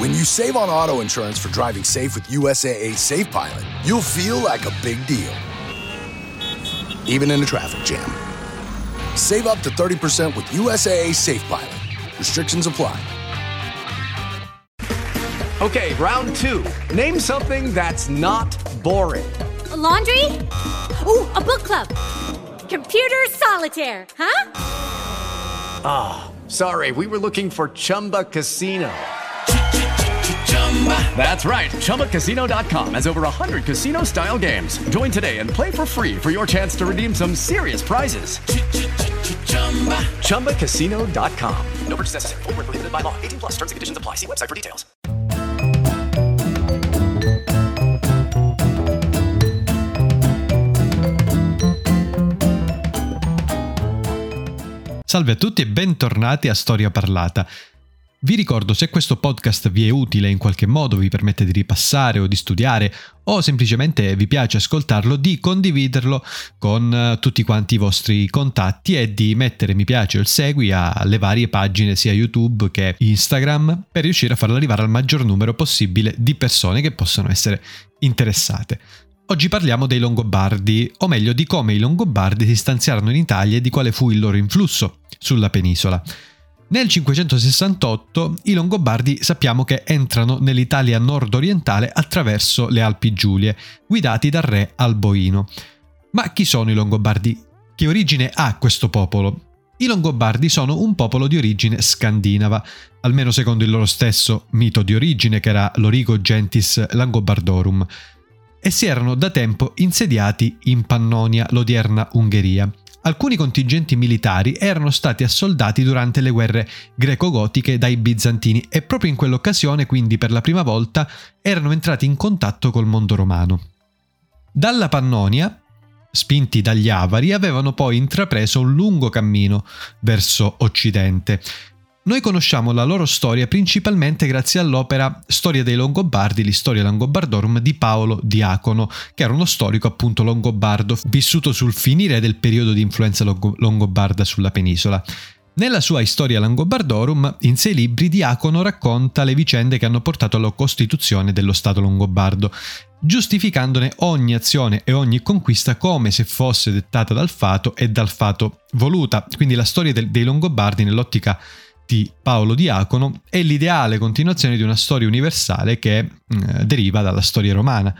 When you save on auto insurance for driving safe with USAA Safe Pilot, you'll feel like a big deal, even in a traffic jam. Save up to 30% with USAA Safe Pilot. Restrictions apply. Okay, round two. Name something that's not boring. A laundry? Ooh, a book club. Computer solitaire, huh? Ah, oh, sorry, we were looking for Chumba Casino. That's right. ChumbaCasino.com has over 100 casino style games. Join today and play for free for your chance to redeem some serious prizes. ChumbaCasino.com. No purchase necessary. Full prohibited by law. 18 plus terms and conditions apply. See website for details. Salve a tutti e bentornati a Storia Parlata. Vi ricordo se questo podcast vi è utile in qualche modo, vi permette di ripassare o di studiare o semplicemente vi piace ascoltarlo, di condividerlo con eh, tutti quanti i vostri contatti e di mettere mi piace o il segui alle varie pagine sia YouTube che Instagram per riuscire a farlo arrivare al maggior numero possibile di persone che possono essere interessate. Oggi parliamo dei Longobardi, o meglio di come i Longobardi si stanziarono in Italia e di quale fu il loro influsso sulla penisola. Nel 568 i Longobardi sappiamo che entrano nell'Italia nord-orientale attraverso le Alpi Giulie, guidati dal re Alboino. Ma chi sono i Longobardi? Che origine ha questo popolo? I Longobardi sono un popolo di origine scandinava, almeno secondo il loro stesso mito di origine che era l'Origo Gentis Langobardorum, e si erano da tempo insediati in Pannonia, l'odierna Ungheria. Alcuni contingenti militari erano stati assoldati durante le guerre greco-gotiche dai bizantini e proprio in quell'occasione, quindi per la prima volta, erano entrati in contatto col mondo romano. Dalla Pannonia, spinti dagli Avari, avevano poi intrapreso un lungo cammino verso occidente, noi conosciamo la loro storia principalmente grazie all'opera Storia dei Longobardi, l'Historia Langobardorum di Paolo Diacono, che era uno storico appunto longobardo, vissuto sul finire del periodo di influenza longobarda sulla penisola. Nella sua Historia Langobardorum, in sei libri, Diacono racconta le vicende che hanno portato alla costituzione dello Stato longobardo, giustificandone ogni azione e ogni conquista come se fosse dettata dal fato e dal fato voluta. Quindi la storia dei Longobardi nell'ottica di Paolo Diacono è l'ideale continuazione di una storia universale che eh, deriva dalla storia romana.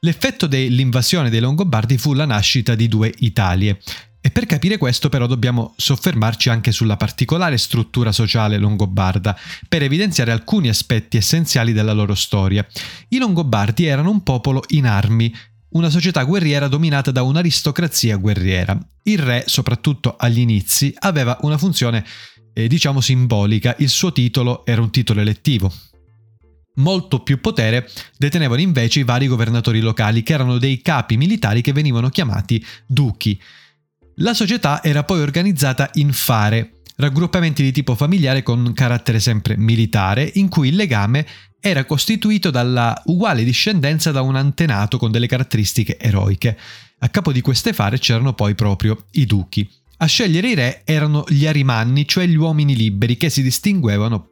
L'effetto dell'invasione dei Longobardi fu la nascita di due Italie. E per capire questo però dobbiamo soffermarci anche sulla particolare struttura sociale longobarda, per evidenziare alcuni aspetti essenziali della loro storia. I Longobardi erano un popolo in armi, una società guerriera dominata da un'aristocrazia guerriera. Il re, soprattutto agli inizi, aveva una funzione eh, diciamo simbolica, il suo titolo era un titolo elettivo. Molto più potere detenevano invece i vari governatori locali, che erano dei capi militari che venivano chiamati duchi. La società era poi organizzata in fare, raggruppamenti di tipo familiare con carattere sempre militare, in cui il legame era costituito dalla uguale discendenza da un antenato con delle caratteristiche eroiche. A capo di queste fare c'erano poi proprio i duchi. A scegliere i re erano gli arimanni, cioè gli uomini liberi, che si distinguevano,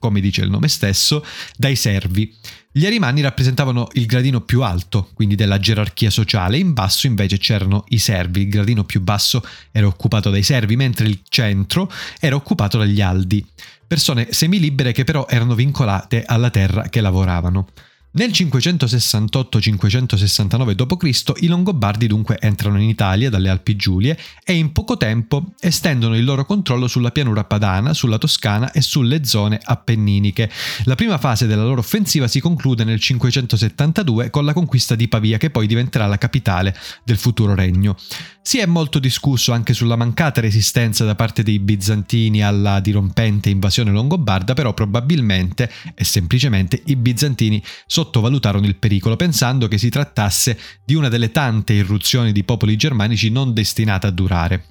come dice il nome stesso, dai servi. Gli arimanni rappresentavano il gradino più alto, quindi della gerarchia sociale, in basso invece c'erano i servi, il gradino più basso era occupato dai servi, mentre il centro era occupato dagli aldi, persone semilibere che però erano vincolate alla terra che lavoravano. Nel 568-569 d.C. i Longobardi dunque entrano in Italia dalle Alpi Giulie e in poco tempo estendono il loro controllo sulla pianura padana, sulla Toscana e sulle zone appenniniche. La prima fase della loro offensiva si conclude nel 572 con la conquista di Pavia che poi diventerà la capitale del futuro regno. Si è molto discusso anche sulla mancata resistenza da parte dei bizantini alla dirompente invasione longobarda, però probabilmente e semplicemente i bizantini sottovalutarono il pericolo pensando che si trattasse di una delle tante irruzioni di popoli germanici non destinate a durare.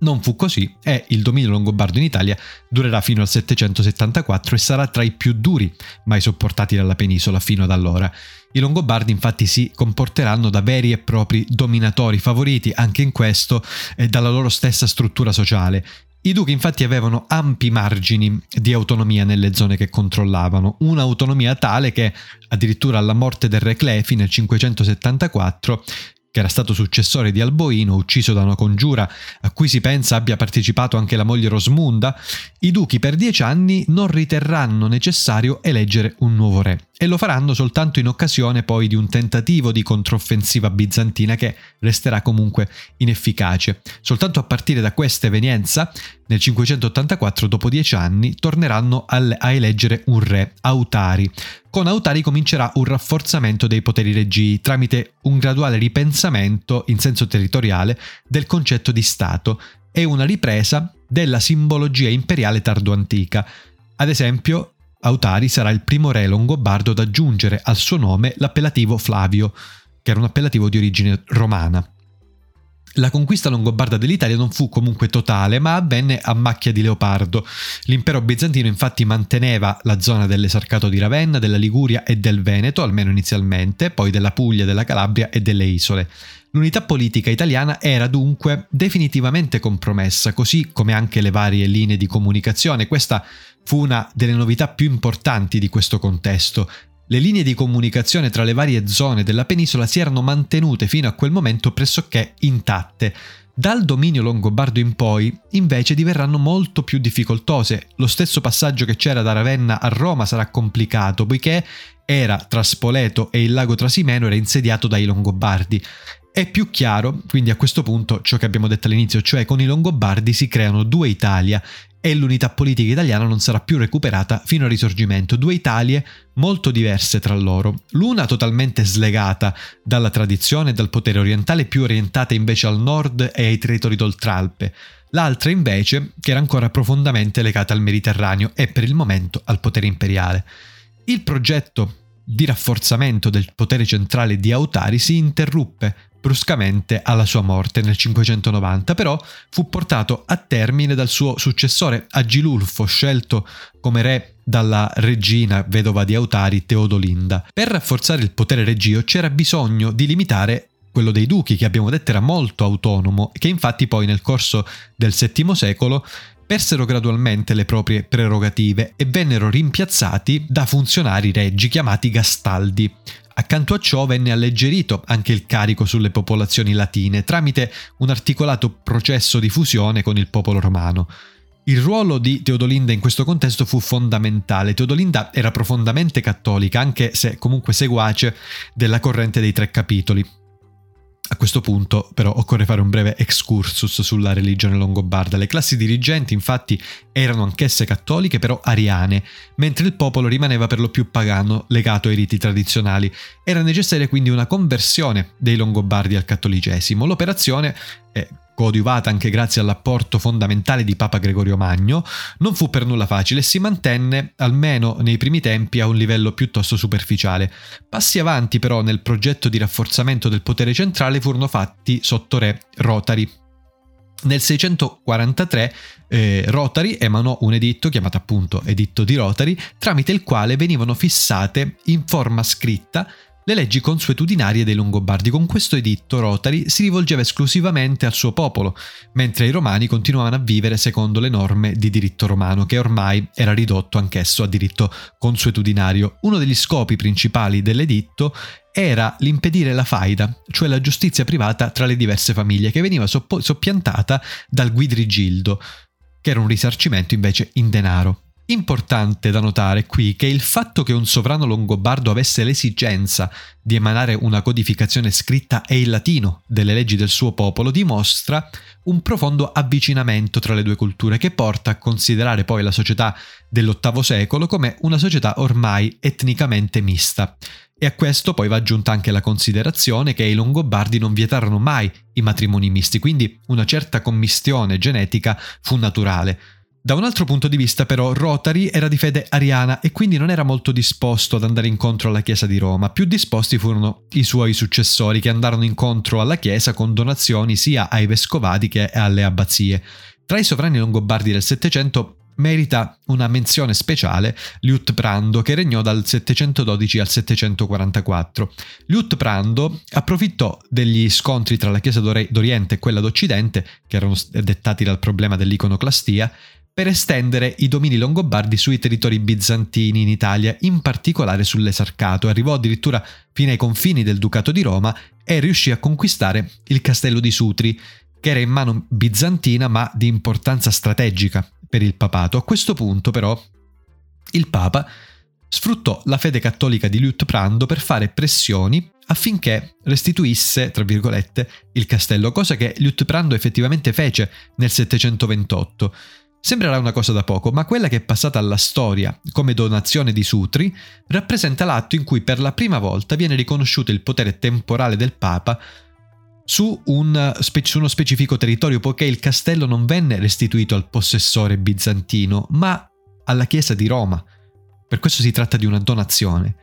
Non fu così e il dominio longobardo in Italia durerà fino al 774 e sarà tra i più duri mai sopportati dalla penisola fino ad allora. I Longobardi infatti si comporteranno da veri e propri dominatori favoriti anche in questo eh, dalla loro stessa struttura sociale. I duchi infatti avevano ampi margini di autonomia nelle zone che controllavano, un'autonomia tale che addirittura alla morte del re Clefi nel 574 che era stato successore di Alboino, ucciso da una congiura a cui si pensa abbia partecipato anche la moglie Rosmunda, i duchi per dieci anni non riterranno necessario eleggere un nuovo re e lo faranno soltanto in occasione poi di un tentativo di controffensiva bizantina che resterà comunque inefficace. Soltanto a partire da questa evenienza, nel 584, dopo dieci anni, torneranno a eleggere un re, Autari. Con Autari comincerà un rafforzamento dei poteri regii tramite un graduale ripensamento in senso territoriale del concetto di Stato e una ripresa della simbologia imperiale tardoantica. Ad esempio, Autari sarà il primo re longobardo ad aggiungere al suo nome l'appellativo Flavio, che era un appellativo di origine romana. La conquista longobarda dell'Italia non fu comunque totale, ma avvenne a macchia di leopardo. L'impero bizantino infatti manteneva la zona dell'esarcato di Ravenna, della Liguria e del Veneto, almeno inizialmente, poi della Puglia, della Calabria e delle isole. L'unità politica italiana era dunque definitivamente compromessa, così come anche le varie linee di comunicazione. Questa fu una delle novità più importanti di questo contesto. Le linee di comunicazione tra le varie zone della penisola si erano mantenute fino a quel momento pressoché intatte. Dal dominio longobardo in poi, invece, diverranno molto più difficoltose. Lo stesso passaggio che c'era da Ravenna a Roma sarà complicato, poiché era tra Spoleto e il lago Trasimeno era insediato dai Longobardi. È più chiaro, quindi a questo punto, ciò che abbiamo detto all'inizio, cioè con i Longobardi si creano due Italia e l'unità politica italiana non sarà più recuperata fino al risorgimento. Due Italie molto diverse tra loro, l'una totalmente slegata dalla tradizione e dal potere orientale, più orientata invece al nord e ai territori d'Oltralpe, l'altra invece che era ancora profondamente legata al Mediterraneo e per il momento al potere imperiale. Il progetto di rafforzamento del potere centrale di Autari si interruppe bruscamente alla sua morte nel 590, però fu portato a termine dal suo successore Agilulfo, scelto come re dalla regina vedova di Autari Teodolinda. Per rafforzare il potere regio c'era bisogno di limitare quello dei duchi, che abbiamo detto era molto autonomo, che infatti poi nel corso del VII secolo persero gradualmente le proprie prerogative e vennero rimpiazzati da funzionari reggi chiamati gastaldi. Accanto a ciò venne alleggerito anche il carico sulle popolazioni latine tramite un articolato processo di fusione con il popolo romano. Il ruolo di Teodolinda in questo contesto fu fondamentale. Teodolinda era profondamente cattolica, anche se comunque seguace della corrente dei tre capitoli, questo punto però occorre fare un breve excursus sulla religione longobarda. Le classi dirigenti infatti erano anch'esse cattoliche però ariane, mentre il popolo rimaneva per lo più pagano, legato ai riti tradizionali. Era necessaria quindi una conversione dei longobardi al cattolicesimo. L'operazione, coadiuvata anche grazie all'apporto fondamentale di Papa Gregorio Magno, non fu per nulla facile e si mantenne, almeno nei primi tempi, a un livello piuttosto superficiale. Passi avanti però nel progetto di rafforzamento del potere centrale furono fatti sotto re Rotari. Nel 643 eh, Rotari emanò un editto chiamato appunto Editto di Rotari, tramite il quale venivano fissate in forma scritta le leggi consuetudinarie dei Longobardi. Con questo editto Rotari si rivolgeva esclusivamente al suo popolo, mentre i romani continuavano a vivere secondo le norme di diritto romano, che ormai era ridotto anch'esso a diritto consuetudinario. Uno degli scopi principali dell'editto era l'impedire la faida, cioè la giustizia privata tra le diverse famiglie, che veniva soppiantata dal guidrigildo, che era un risarcimento invece in denaro. Importante da notare qui che il fatto che un sovrano longobardo avesse l'esigenza di emanare una codificazione scritta e in latino delle leggi del suo popolo dimostra un profondo avvicinamento tra le due culture che porta a considerare poi la società dell'VIII secolo come una società ormai etnicamente mista. E a questo poi va aggiunta anche la considerazione che i Longobardi non vietarono mai i matrimoni misti, quindi una certa commistione genetica fu naturale. Da un altro punto di vista però Rotary era di fede ariana e quindi non era molto disposto ad andare incontro alla Chiesa di Roma, più disposti furono i suoi successori che andarono incontro alla Chiesa con donazioni sia ai vescovadi che alle abbazie. Tra i sovrani longobardi del Settecento merita una menzione speciale Liutprando che regnò dal 712 al 744. Liutprando approfittò degli scontri tra la Chiesa d'Oriente e quella d'Occidente, che erano dettati dal problema dell'iconoclastia, per estendere i domini longobardi sui territori bizantini in Italia, in particolare sull'Esarcato. Arrivò addirittura fino ai confini del Ducato di Roma e riuscì a conquistare il castello di Sutri, che era in mano bizantina ma di importanza strategica per il papato. A questo punto però il papa sfruttò la fede cattolica di Liutprando per fare pressioni affinché restituisse, tra virgolette, il castello, cosa che Liutprando effettivamente fece nel 728. Sembrerà una cosa da poco, ma quella che è passata alla storia come donazione di Sutri rappresenta l'atto in cui per la prima volta viene riconosciuto il potere temporale del Papa su, un, su uno specifico territorio, poiché il castello non venne restituito al possessore bizantino, ma alla Chiesa di Roma. Per questo si tratta di una donazione.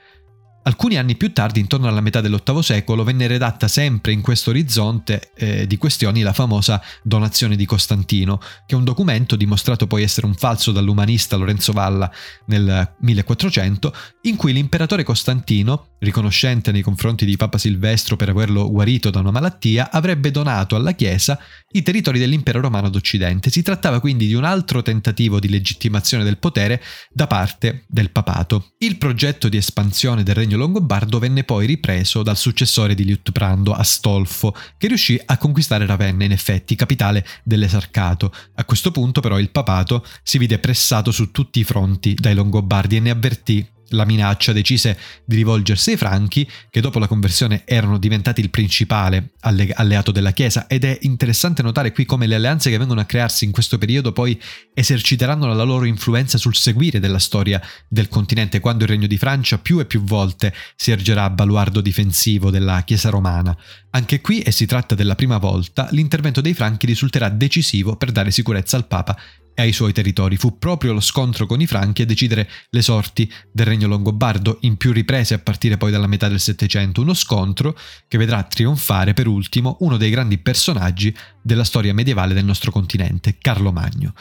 Alcuni anni più tardi, intorno alla metà dell'VIII secolo, venne redatta sempre in questo orizzonte eh, di questioni la famosa Donazione di Costantino, che è un documento dimostrato poi essere un falso dall'umanista Lorenzo Valla nel 1400, in cui l'imperatore Costantino, riconoscente nei confronti di Papa Silvestro per averlo guarito da una malattia, avrebbe donato alla Chiesa i territori dell'impero romano d'Occidente. Si trattava quindi di un altro tentativo di legittimazione del potere da parte del papato. Il progetto di espansione del regno longobardo venne poi ripreso dal successore di Liutprando, Astolfo, che riuscì a conquistare Ravenna in effetti, capitale dell'Esarcato. A questo punto però il papato si vide pressato su tutti i fronti dai longobardi e ne avvertì la minaccia decise di rivolgersi ai franchi, che dopo la conversione erano diventati il principale alle- alleato della Chiesa, ed è interessante notare qui come le alleanze che vengono a crearsi in questo periodo poi eserciteranno la loro influenza sul seguire della storia del continente, quando il Regno di Francia più e più volte si ergerà a baluardo difensivo della Chiesa romana. Anche qui, e si tratta della prima volta, l'intervento dei franchi risulterà decisivo per dare sicurezza al Papa e ai suoi territori. Fu proprio lo scontro con i Franchi a decidere le sorti del regno longobardo in più riprese a partire poi dalla metà del Settecento, uno scontro che vedrà trionfare per ultimo uno dei grandi personaggi della storia medievale del nostro continente, Carlo Magno.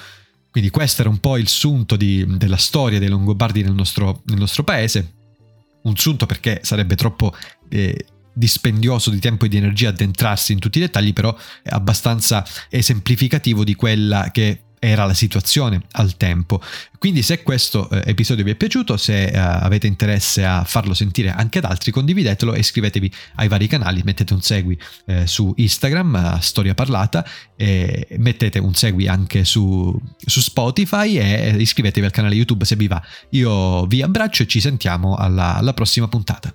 Quindi questo era un po' il sunto di, della storia dei Longobardi nel nostro, nel nostro, paese, un sunto perché sarebbe troppo eh, dispendioso di tempo e di energia addentrarsi in tutti i dettagli, però è abbastanza esemplificativo di quella che era la situazione al tempo. Quindi se questo eh, episodio vi è piaciuto, se eh, avete interesse a farlo sentire anche ad altri, condividetelo e iscrivetevi ai vari canali, mettete un segui eh, su Instagram, Storia Parlata, mettete un segui anche su, su Spotify e iscrivetevi al canale YouTube se vi va. Io vi abbraccio e ci sentiamo alla, alla prossima puntata.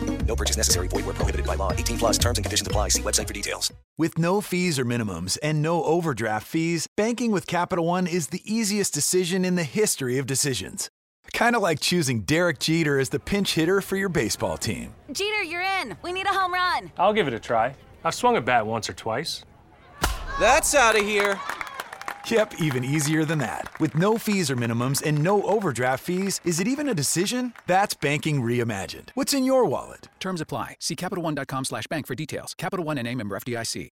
No purchase necessary. Void where prohibited by law. 18 plus terms and conditions apply. See website for details. With no fees or minimums and no overdraft fees, banking with Capital One is the easiest decision in the history of decisions. Kind of like choosing Derek Jeter as the pinch hitter for your baseball team. Jeter, you're in. We need a home run. I'll give it a try. I've swung a bat once or twice. That's out of here. Yep, even easier than that. With no fees or minimums and no overdraft fees, is it even a decision? That's banking reimagined. What's in your wallet? Terms apply. See CapitalOne.com slash bank for details. Capital One and a member FDIC.